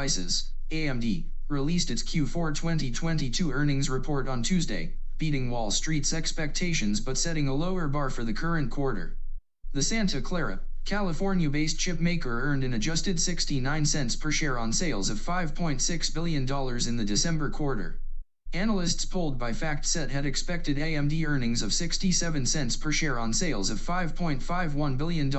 AMD, released its Q4 2022 earnings report on Tuesday, beating Wall Street's expectations but setting a lower bar for the current quarter. The Santa Clara, California-based chip maker earned an adjusted 69 cents per share on sales of $5.6 billion in the December quarter. Analysts polled by FactSet had expected AMD earnings of 67 cents per share on sales of $5.51 billion.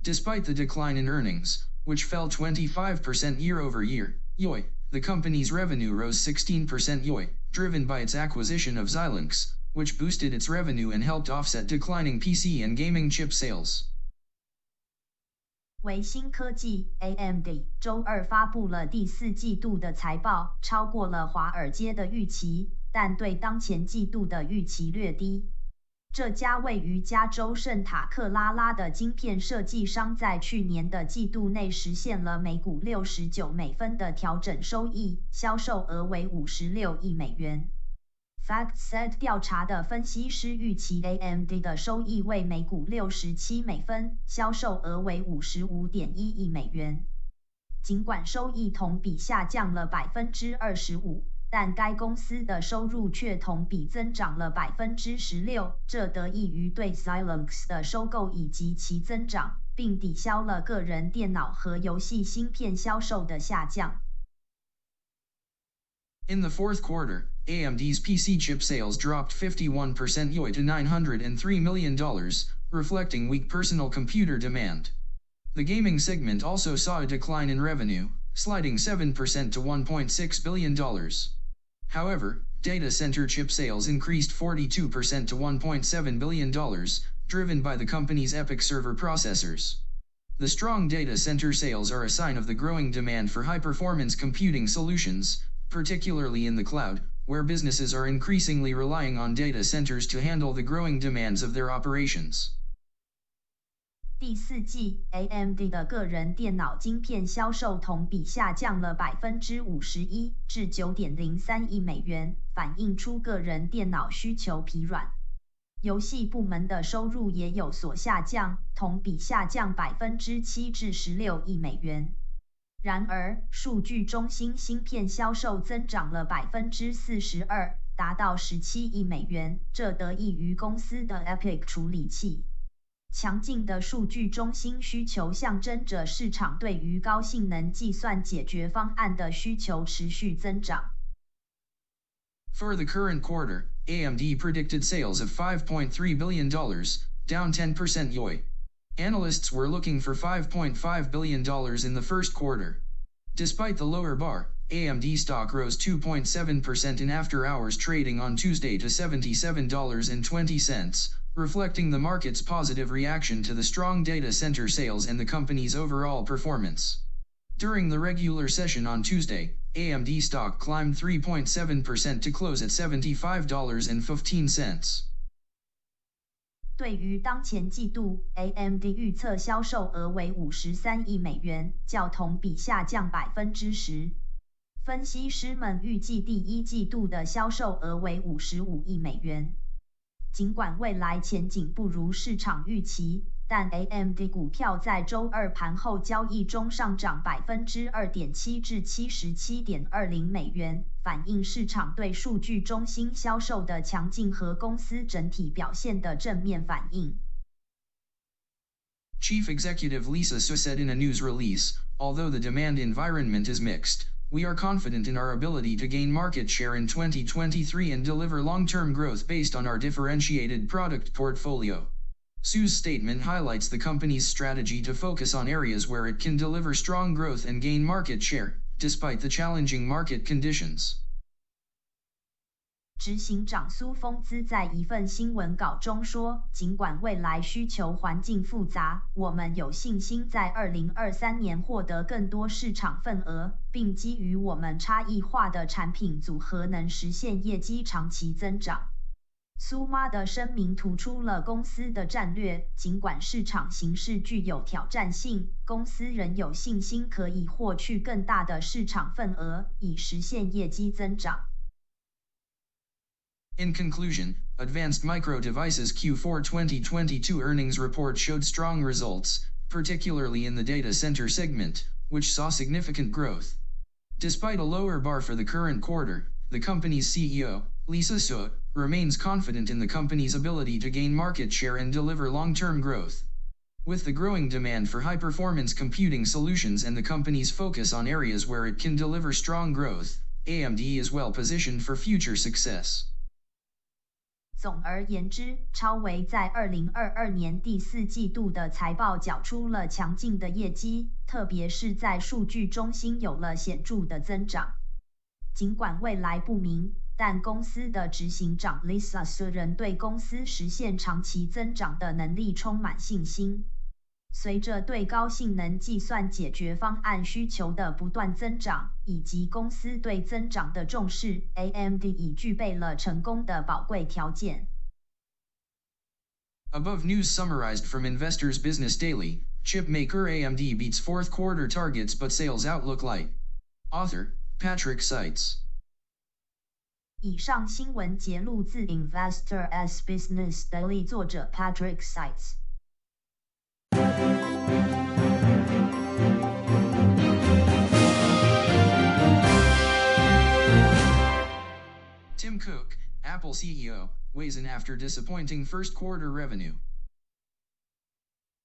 Despite the decline in earnings, which fell 25% year over year. YOY, the company's revenue rose 16% YOY, driven by its acquisition of Xilinx, which boosted its revenue and helped offset declining PC and gaming chip sales. 维新科技 （AMD） 周二发布了第四季度的财报，超过了华尔街的预期，但对当前季度的预期略低。这家位于加州圣塔克拉拉的晶片设计商在去年的季度内实现了每股六十九美分的调整收益，销售额为五十六亿美元。FactSet 调查的分析师预期 AMD 的收益为每股六十七美分，销售额为五十五点一亿美元。尽管收益同比下降了百分之二十五，但该公司的收入却同比增长了百分之十六，这得益于对 Xilinx 的收购以及其增长，并抵消了个人电脑和游戏芯片销售的下降。In the fourth quarter, AMD's PC chip sales dropped 51% YoY to $903 million, reflecting weak personal computer demand. The gaming segment also saw a decline in revenue, sliding 7% to $1.6 billion. However, data center chip sales increased 42% to $1.7 billion, driven by the company's EPYC server processors. The strong data center sales are a sign of the growing demand for high-performance computing solutions, particularly in the cloud, where businesses are increasingly relying on data centers to handle the growing demands of their operations. 第四季，AMD 的个人电脑晶片销售同比下降了百分之五十一，至九点零三亿美元，反映出个人电脑需求疲软。游戏部门的收入也有所下降，同比下降百分之七至十六亿美元。然而，数据中心芯片销售增长了百分之四十二，达到十七亿美元，这得益于公司的 EPYC 处理器。强劲的数据中心需求象征着市场对于高性能计算解决方案的需求持续增长。For the current quarter, AMD predicted sales of $5.3 billion, down 10% YoY. Analysts were looking for $5.5 billion in the first quarter. Despite the lower bar, AMD stock rose 2.7% in after hours trading on Tuesday to $77.20, reflecting the market's positive reaction to the strong data center sales and the company's overall performance. During the regular session on Tuesday, AMD stock climbed 3.7% to close at $75.15. 对于当前季度，AMD 预测销售额为五十三亿美元，较同比下降百分之十。分析师们预计第一季度的销售额为五十五亿美元。 尽管未来前景不如市场预期，但 AMD 股票在周二盘后交易中上涨百分之二点七至七十七点二零美元，反映市场对数据中心销售的强劲和公司整体表现的正面反应。Chief Executive Lisa Su said in a news release, although the demand environment is mixed, we are confident in our ability to gain market share in 2023 and deliver long-term growth based on our differentiated product portfolio. Su's statement highlights the company's strategy to focus on areas where it can deliver strong growth and gain market share, despite the challenging market conditions. 执行长苏峰姿在一份新闻稿中说：“尽管未来需求环境复杂，我们有信心在2023年获得更多市场份额，并基于我们差异化的产品组合，能实现业绩长期增长。”苏妈的声明突出了公司的战略。尽管市场形势具有挑战性，公司仍有信心可以获取更大的市场份额，以实现业绩增长。In conclusion, Advanced Micro Devices Q4 2022 earnings report showed strong results, particularly in the data center segment, which saw significant growth. Despite a lower bar for the current quarter, the company's CEO, Lisa Su, remains confident in the company's ability to gain market share and deliver long-term growth. With the growing demand for high-performance computing solutions and the company's focus on areas where it can deliver strong growth, AMD is well positioned for future success. 总而言之，超维在二零二二年第四季度的财报缴出了强劲的业绩，特别是在数据中心有了显著的增长。尽管未来不明，但公司的执行长 Lisa 虽然对公司实现长期增长的能力充满信心。随着对高性能计算解决方案需求的不断增长，以及公司对增长的重视，AMD 已具备了成功的宝贵条件。Above news summarized from Investors Business Daily, chip maker AMD beats fourth quarter targets but sales outlook light. Author, Patrick Seitz. 以上新闻节录自 Investors Business Daily 作者 Patrick Seitz。 Tim Cook, Apple CEO, weighs in after disappointing first quarter revenue.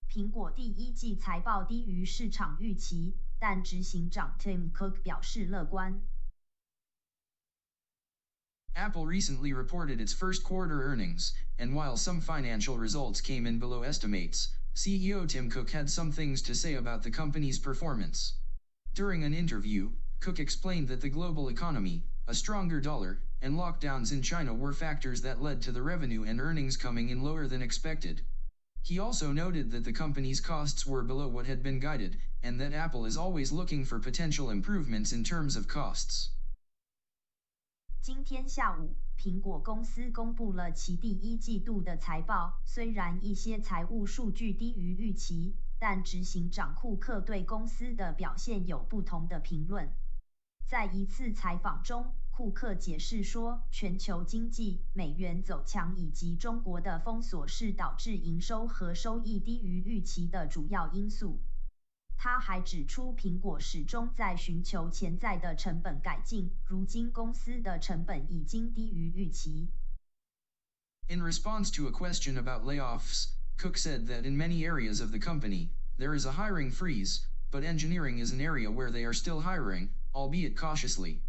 苹果第一季财报低于市场预期，但执行长 Tim Cook 表示乐观。Apple recently reported its first quarter earnings, and while some financial results came in below estimates, CEO Tim Cook had some things to say about the company's performance. During an interview, Cook explained that the global economy, a stronger dollar, and lockdowns in China were factors that led to the revenue and earnings coming in lower than expected. He also noted that the company's costs were below what had been guided, and that Apple is always looking for potential improvements in terms of costs. 今天下午，苹果公司公布了其第一季度的财报。虽然一些财务数据低于预期，但执行长库克对公司的表现有不同的评论。 在一次采访中，库克解释说，全球经济、美元走强以及中国的封锁是导致营收和收益低于预期的主要因素。他还指出，苹果始终在寻求潜在的成本改进，如今公司的成本已经低于预期。In response to a question about layoffs, Cook said that in many areas of the company, there is a hiring freeze, but engineering is an area where they are still hiring, albeit cautiously.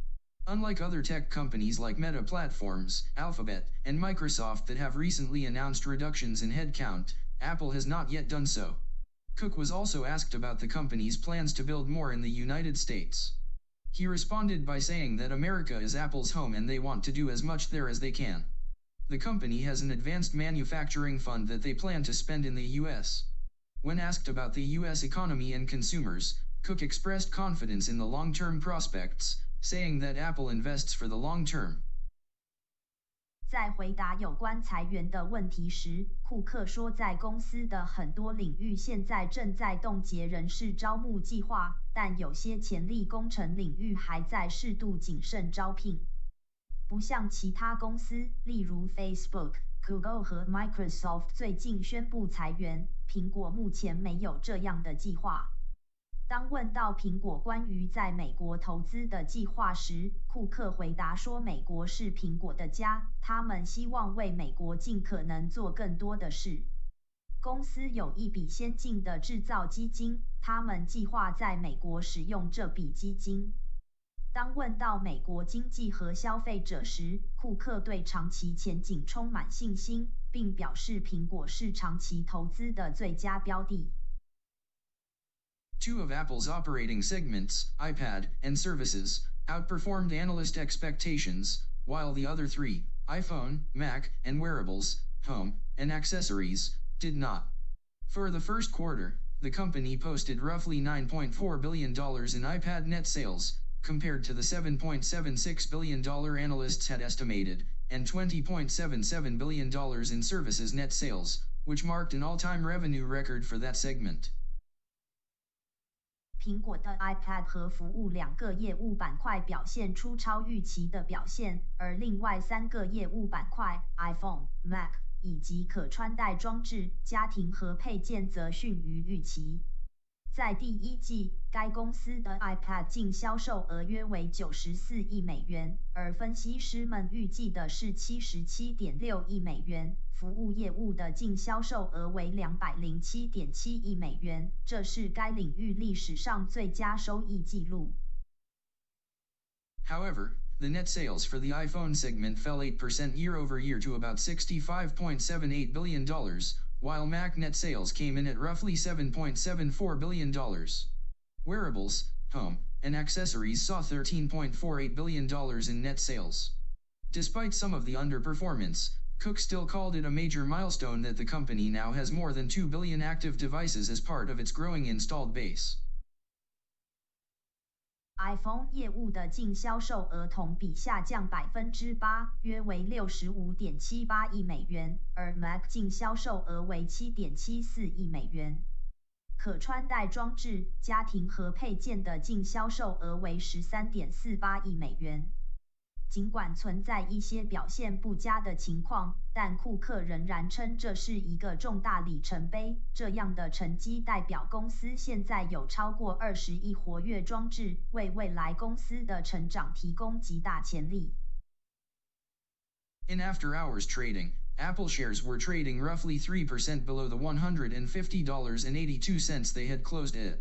Unlike other tech companies like Meta Platforms, Alphabet, and Microsoft that have recently announced reductions in headcount, Apple has not yet done so. Cook was also asked about the company's plans to build more in the United States. He responded by saying that America is Apple's home and they want to do as much there as they can. The company has an advanced manufacturing fund that they plan to spend in the US. When asked about the US economy and consumers, Cook expressed confidence in the long-term prospects, saying that Apple invests for the long term. 在回答有关裁员的问题时，库克说，在公司的很多领域现在正在冻结人事招募计划，但有些潜力工程领域还在适度谨慎招聘。不像其他公司，例如 Facebook、Google 和 Microsoft 最近宣布裁员，苹果目前没有这样的计划。当问到苹果关于在美国投资的计划时，库克回答说：“美国是苹果的家，他们希望为美国尽可能做更多的事。公司有一笔先进的制造基金，他们计划在美国使用这笔基金。”当问到美国经济和消费者时，库克对长期前景充满信心，并表示苹果是长期投资的最佳标的。Two of Apple's operating segments, iPad and services, outperformed analyst expectations, while the other three, iPhone, Mac, and wearables, home, and accessories, did not. For the first quarter, the company posted roughly $9.4 billion in iPad net sales, compared to the $7.76 billion analysts had estimated, and $20.77 billion in services net sales, which marked an all-time revenue record for that segment. 苹果的 iPad 和服务两个业务板块表现出超预期的表现，而另外三个业务板块 iPhone、Mac 以及可穿戴装置、家庭和配件则逊于预期。在第一季，该公司的 iPad 净销售额约为九十四亿美元，而分析师们预计的是七十七点六亿美元。服务业务的净销售额为两百零七点七亿美元，这是该领域历史上最佳收益记录。However, the net sales for the iPhone segment fell 8% year over year to about $65.78 billion, while Mac net sales came in at roughly $7.74 billion. Wearables, home, and accessories saw $13.48 billion in net sales. Despite some of the underperformance, Cook still called it a major milestone that the company now has more than 2 billion active devices as part of its growing installed base. iPhone 业务的净销售额同比下降百分之八，约为六十五点七八亿美元，而 Mac 净销售额为七点七四亿美元。可穿戴装置、家庭和配件的净销售额为十三点四八亿美元。尽管存在一些表现不佳的情况，但库克仍然称这是一个重大里程碑。这样的成绩代表公司现在有超过二十亿活跃装置，为未来公司的成长提供极大潜力。In after-hours trading, Apple shares were trading roughly 3% below the $150.82 they had closed at.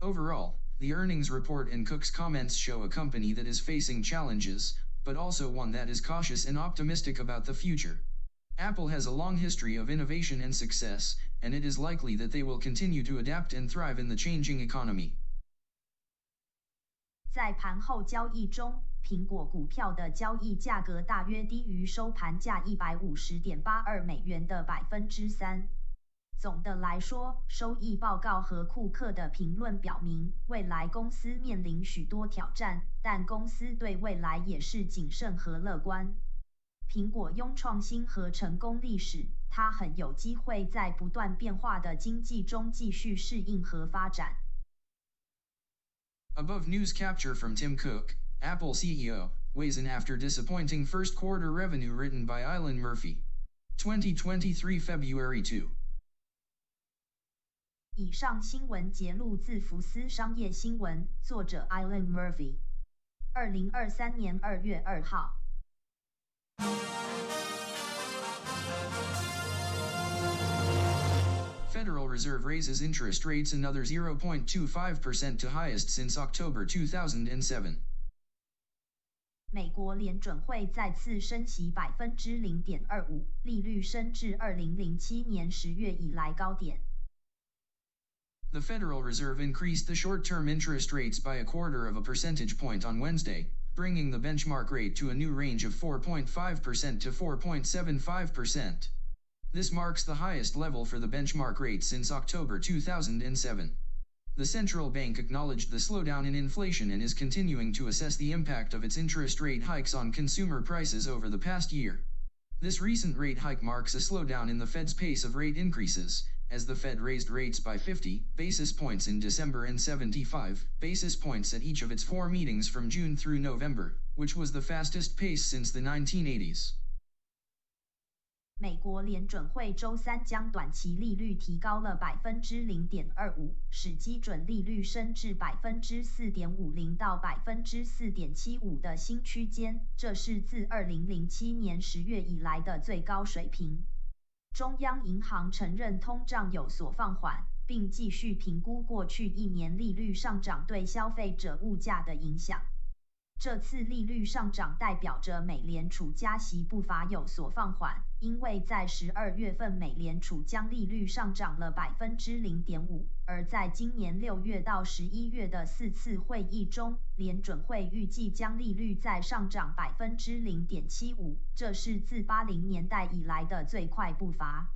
Overall, the earnings report and Cook's comments show a company that is facing challenges, but also one that is cautious and optimistic about the future. Apple has a long history of innovation and success, and it is likely that they will continue to adapt and thrive in the changing economy. 在盘后交易中，苹果股票的交易价格大约低于收盘价一百五十点八二美元的百分之三。 总的来说，收益报告和库克的评论表明，未来公司面临许多挑战，但公司对未来也是谨慎和乐观。苹果拥创新和成功历史，它很有机会在不断变化的经济中继续适应和发展。Above news capture from Tim Cook, Apple CEO, weighs in after disappointing first quarter revenue written by Island Murphy. 2023 February 2. 以上新闻节录自福斯商业新闻，作者 Alan Murphy。二零二三年二月二号。Federal Reserve raises interest rates another 0.25% to highest since October 2007. 美国联准会再次升息百分之零点二五，利率升至二零零七年十月以来高点。The Federal Reserve increased the short-term interest rates by a quarter of a percentage point on Wednesday, bringing the benchmark rate to a new range of 4.5% to 4.75%. This marks the highest level for the benchmark rate since October 2007. The central bank acknowledged the slowdown in inflation and is continuing to assess the impact of its interest rate hikes on consumer prices over the past year. This recent rate hike marks a slowdown in the Fed's pace of rate increases, as the Fed raised rates by 50 basis points in December and 75 basis points at each of its four meetings from June through November, which was the fastest pace since the 1980s. 美国联准会周三将短期利率提高了百分之零点二五，使基准利率升至百分之四点五零到百分之四点七五的新区间，这是自二零零七年十月以来的最高水平。 中央银行承认通胀有所放缓，并继续评估过去一年利率上涨对消费者物价的影响。这次利率上涨代表着美联储加息步伐有所放缓，因为在十二月份美联储将利率上涨了百分之零点五，而在今年六月到十一月的四次会议中，联准会预计将利率再上涨百分之零点七五，这是自八零年代以来的最快步伐。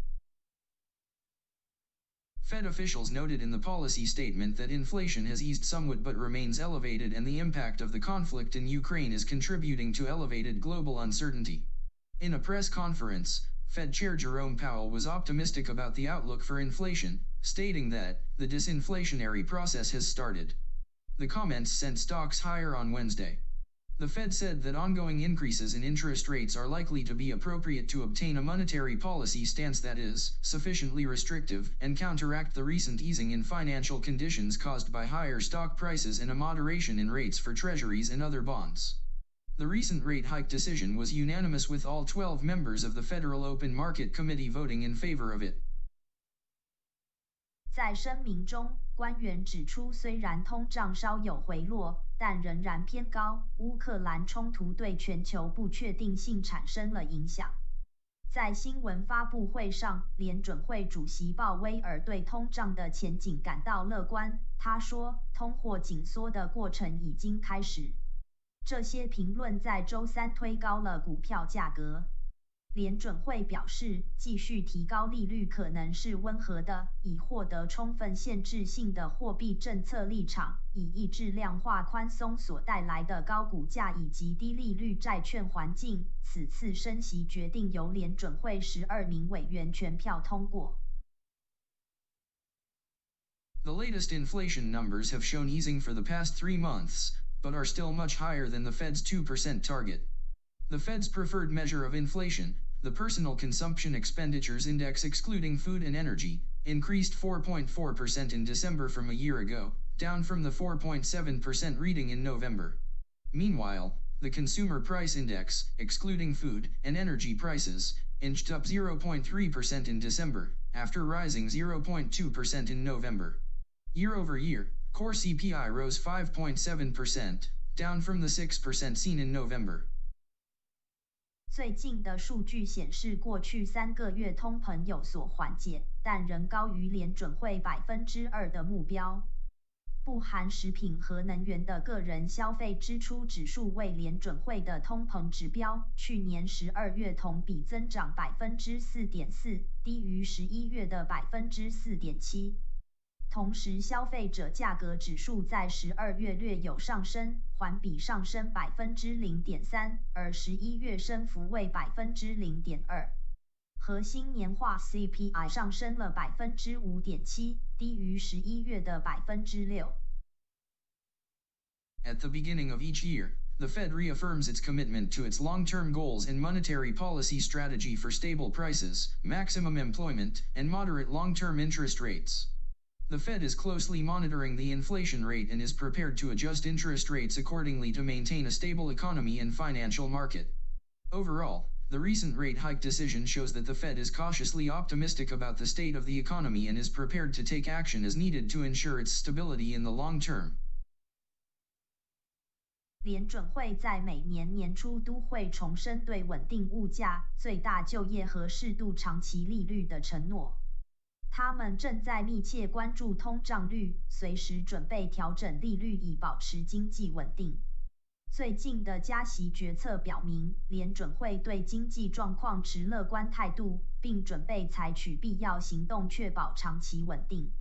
Fed officials noted in the policy statement that inflation has eased somewhat but remains elevated and the impact of the conflict in Ukraine is contributing to elevated global uncertainty. In a press conference, Fed Chair Jerome Powell was optimistic about the outlook for inflation, stating that the disinflationary process has started. The comments sent stocks higher on Wednesday. The Fed said that ongoing increases in interest rates are likely to be appropriate to obtain a monetary policy stance that is sufficiently restrictive and counteract the recent easing in financial conditions caused by higher stock prices and a moderation in rates for treasuries and other bonds. The recent rate hike decision was unanimous with all 12 members of the Federal Open Market Committee voting in favor of it. 在声明中，官员指出，虽然通胀稍有回落， 但仍然偏高。乌克兰冲突对全球不确定性产生了影响。在新闻发布会上，联准会主席鲍威尔对通胀的前景感到乐观。他说，通货紧缩的过程已经开始。这些评论在周三推高了股票价格。联准会表示，继续提高利率可能是温和的，以获得充分限制性的货币政策立场，以抑制量化宽松所带来的高股价以及低利率债券环境。此次升息决定由联准会十二名委员全票通过。The latest inflation numbers have shown easing for the past three months, but are still much higher than the Fed's 2% target. The Fed's preferred measure of inflation, the Personal Consumption Expenditures Index excluding food and energy, increased 4.4% in December from a year ago, down from the 4.7% reading in November. Meanwhile, the Consumer Price Index, excluding food and energy prices, inched up 0.3% in December, after rising 0.2% in November. Year over year, core CPI rose 5.7%, down from the 6% seen in November. 最近的数据显示，过去三个月通膨有所缓解，但仍高于联准会百分之二的目标。不含食品和能源的个人消费支出指数为联准会的通膨指标，去年十二月同比增长百分之四点四，低于十一月的百分之四点七。同时，消费者价格指数在十二月略有上升，环比上升百分之零点三，而十一月升幅为百分之零点二。核心年化 CPI 上升了百分之五点七，低于十一月的百分之六。At the beginning of each year, the Fed reaffirms its commitment to its long-term goals and monetary policy strategy for stable prices, maximum employment, and moderate long-term interest rates. The Fed is closely monitoring the inflation rate and is prepared to adjust interest rates accordingly to maintain a stable economy and financial market. Overall, the recent rate hike decision shows that the Fed is cautiously optimistic about the state of the economy and is prepared to take action as needed to ensure its stability in the long term. 联准会在每年年初都会重申对稳定物价、最大就业和适度长期利率的承诺。 他们正在密切关注通胀率，随时准备调整利率以保持经济稳定。最近的加息决策表明，联准会对经济状况持乐观态度，并准备采取必要行动确保长期稳定。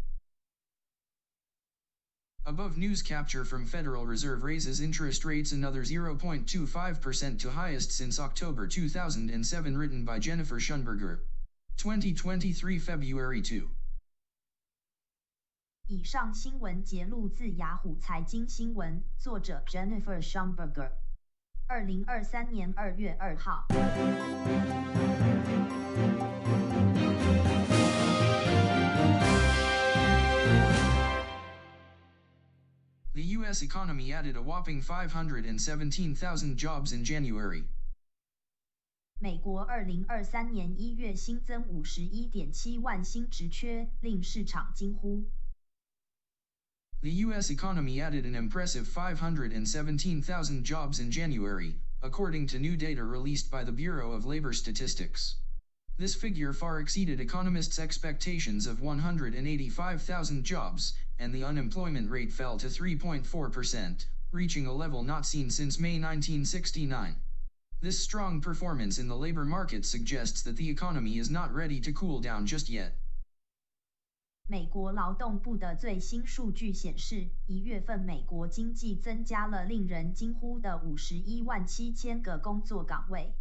Above news capture from Federal Reserve raises interest rates another 0.25% to highest since October 2007 written by Jennifer Schunberger. 2023 February 2. 以上新闻节录自雅虎财经新闻，作者 Jennifer Schonberger，二零二三年二月二号。The U.S. economy added a whopping 517,000 jobs in January. 美国二零二三年一月新增五十一点七万新职缺，令市场惊呼。The U.S. economy added an impressive 517,000 jobs in January, according to new data released by the Bureau of Labor Statistics. This figure far exceeded economists' expectations of 185,000 jobs, and the unemployment rate fell to 3.4%, reaching a level not seen since May 1969. This strong performance in the labor market suggests that the economy is not ready to cool down just yet. 美国劳动部的最新数据显示，一月份美国经济增加了令人惊呼的五十一万七千个工作岗位。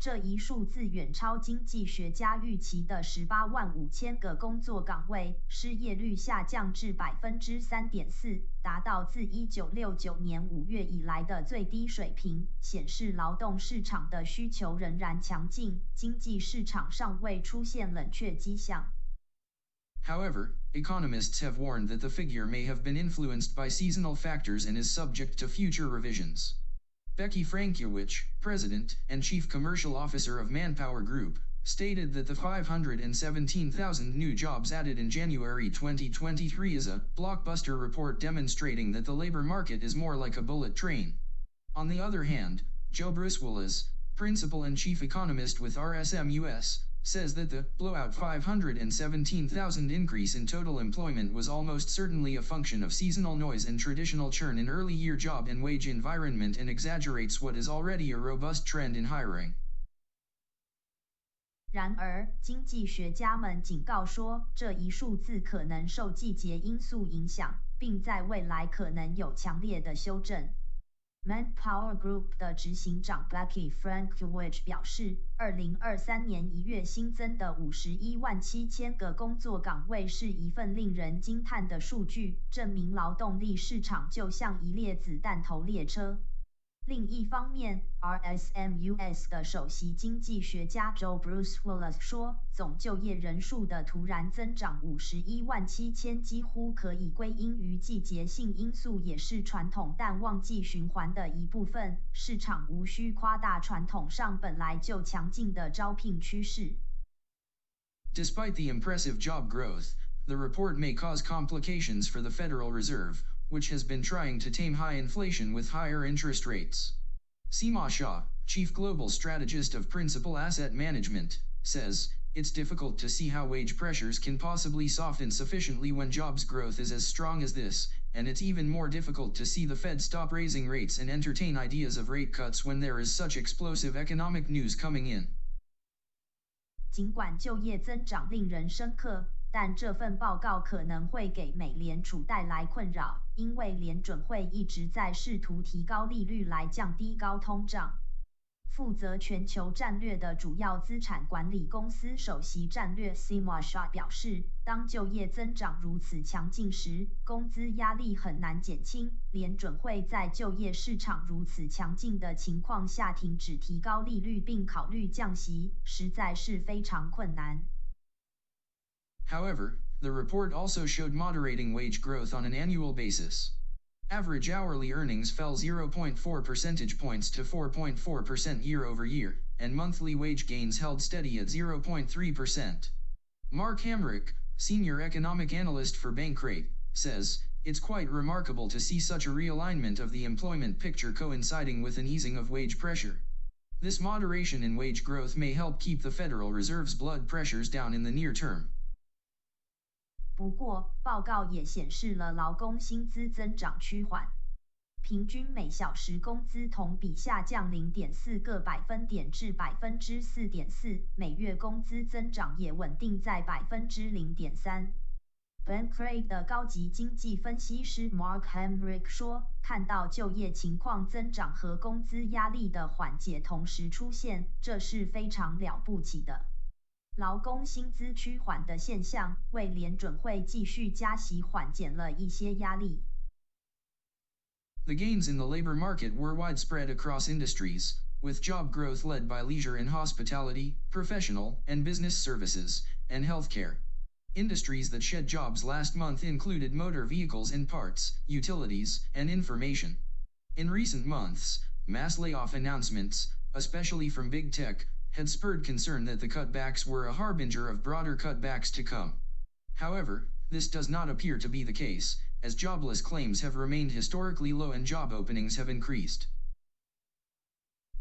这一数字远超经济学家预期的十八万五千个工作岗位，失业率下降至百分之三点四，达到自一九六九年五月以来的最低水平，显示劳动市场的需求仍然强劲，经济市场尚未出现冷却迹象。However, economists have warned that the figure may have been influenced by seasonal factors and is subject to future revisions. Becky Frankiewicz, president and chief commercial officer of Manpower Group, stated that the 517,000 new jobs added in January 2023 is a blockbuster report demonstrating that the labor market is more like a bullet train. On the other hand, Joe Brusuelas, principal and chief economist with RSM US, says that the blowout 517,000 increase in total employment was almost certainly a function of seasonal noise and traditional churn in early year job and wage environment and exaggerates what is already a robust trend in hiring. 然而，经济学家们警告说，这一数字可能受季节因素影响，并在未来可能有强烈的修正。 Manpower Group 的执行长 Blacky Frankovich 表示，二零二三年一月新增的五十一万七千个工作岗位是一份令人惊叹的数据，证明劳动力市场就像一列子弹头列车。另一方面，RSMUS 的首席经济学家 Joe Brusuelas 说，总就业人数的突然增长五十一万七千，几乎可以归因于季节性因素，也是传统淡旺季循环的一部分。市场无需夸大传统上本来就强劲的招聘趋势。Despite the impressive job growth, the report may cause complications for the Federal Reserve which has been trying to tame high inflation with higher interest rates. Seema Shah, chief global strategist of Principal Asset Management, says, it's difficult to see how wage pressures can possibly soften sufficiently when jobs growth is as strong as this, and it's even more difficult to see the Fed stop raising rates and entertain ideas of rate cuts when there is such explosive economic news coming in. 尽管就业增长令人深刻， 但这份报告可能会给美联储带来困扰，因为联准会一直在试图提高利率来降低高通胀。负责全球战略的主要资产管理公司首席战略 Seema Shah 表示，当就业增长如此强劲时，工资压力很难减轻。联准会在就业市场如此强劲的情况下停止提高利率并考虑降息，实在是非常困难。However, the report also showed moderating wage growth on an annual basis. Average hourly earnings fell 0.4 percentage points to 4.4% year over year, and monthly wage gains held steady at 0.3%. Mark Hamrick, senior economic analyst for Bankrate, says, it's quite remarkable to see such a realignment of the employment picture coinciding with an easing of wage pressure. This moderation in wage growth may help keep the Federal Reserve's blood pressures down in the near term. 不过，报告也显示了劳工薪资增长趋缓，平均每小时工资同比下降零点四个百分点至百分之四点四，每月工资增长也稳定在百分之零点三。Bankrate 的高级经济分析师 Mark Hamrick 说：“看到就业情况增长和工资压力的缓解同时出现，这是非常了不起的。” 劳工薪资趋缓的现象为联准会继续加息缓解了一些压力。The gains in the labor market were widespread across industries, with job growth led by leisure and hospitality, professional and business services, and healthcare. Industries that shed jobs last month included motor vehicles and parts, utilities, and information. In recent months, mass layoff announcements, especially from big tech, had spurred concern that the cutbacks were a harbinger of broader cutbacks to come. However, this does not appear to be the case, as jobless claims have remained historically low and job openings have increased.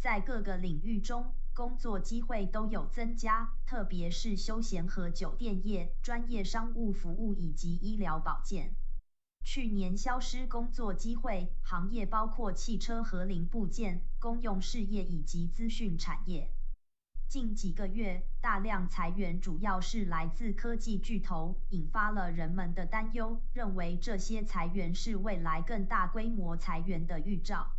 在各个领域中，工作机会都有增加，特别是休闲和酒店业、专业商务服务以及医疗保健。去年消失工作机会行业包括汽车和零部件、公用事业以及资讯产业。 近几个月，大量裁员主要是来自科技巨头，引发了人们的担忧，认为这些裁员是未来更大规模裁员的预兆。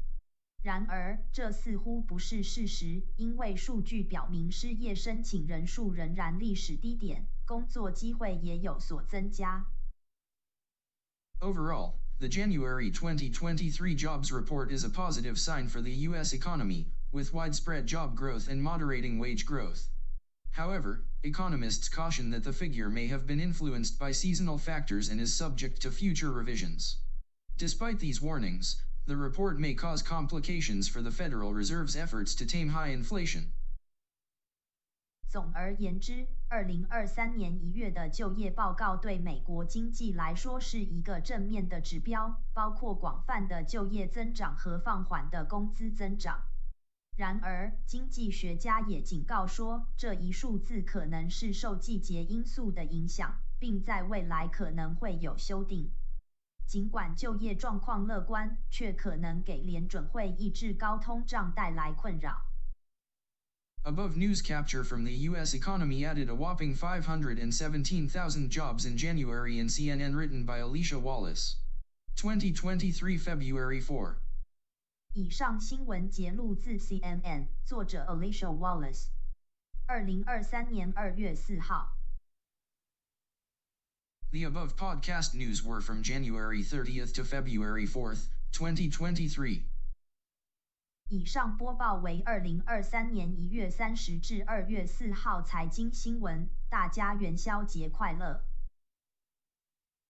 然而，这似乎不是事实，因为数据表明失业申请人数仍然历史低点，工作机会也有所增加。Overall, the January 2023 jobs report is a positive sign for the U.S. economy, with widespread job growth and moderating wage growth. However, economists caution that the figure may have been influenced by seasonal factors and is subject to future revisions. Despite these warnings, the report may cause complications for the Federal Reserve's efforts to tame high inflation. 总而言之，二零二三年一月的就业报告对美国经济来说是一个正面的指标，包括广泛的就业增长和放缓的工资增长。 然而，经济学家也警告说，这一数字可能是受季节因素的影响，并在未来可能会有修订。尽管就业状况乐观，却可能给联准会抑制高通胀带来困扰。Above news capture from the U.S. economy added a whopping 517,000 jobs in January in CNN written by Alicia Wallace. 2023 February 4. 以上新闻节录自 CNN，作者 Alicia Wallace。二零二三年二月四号。The above podcast news were from January 30th to February 4th, 2023. 以上播报为二零二三年一月三十至二月四号财经新闻，大家元宵节快乐！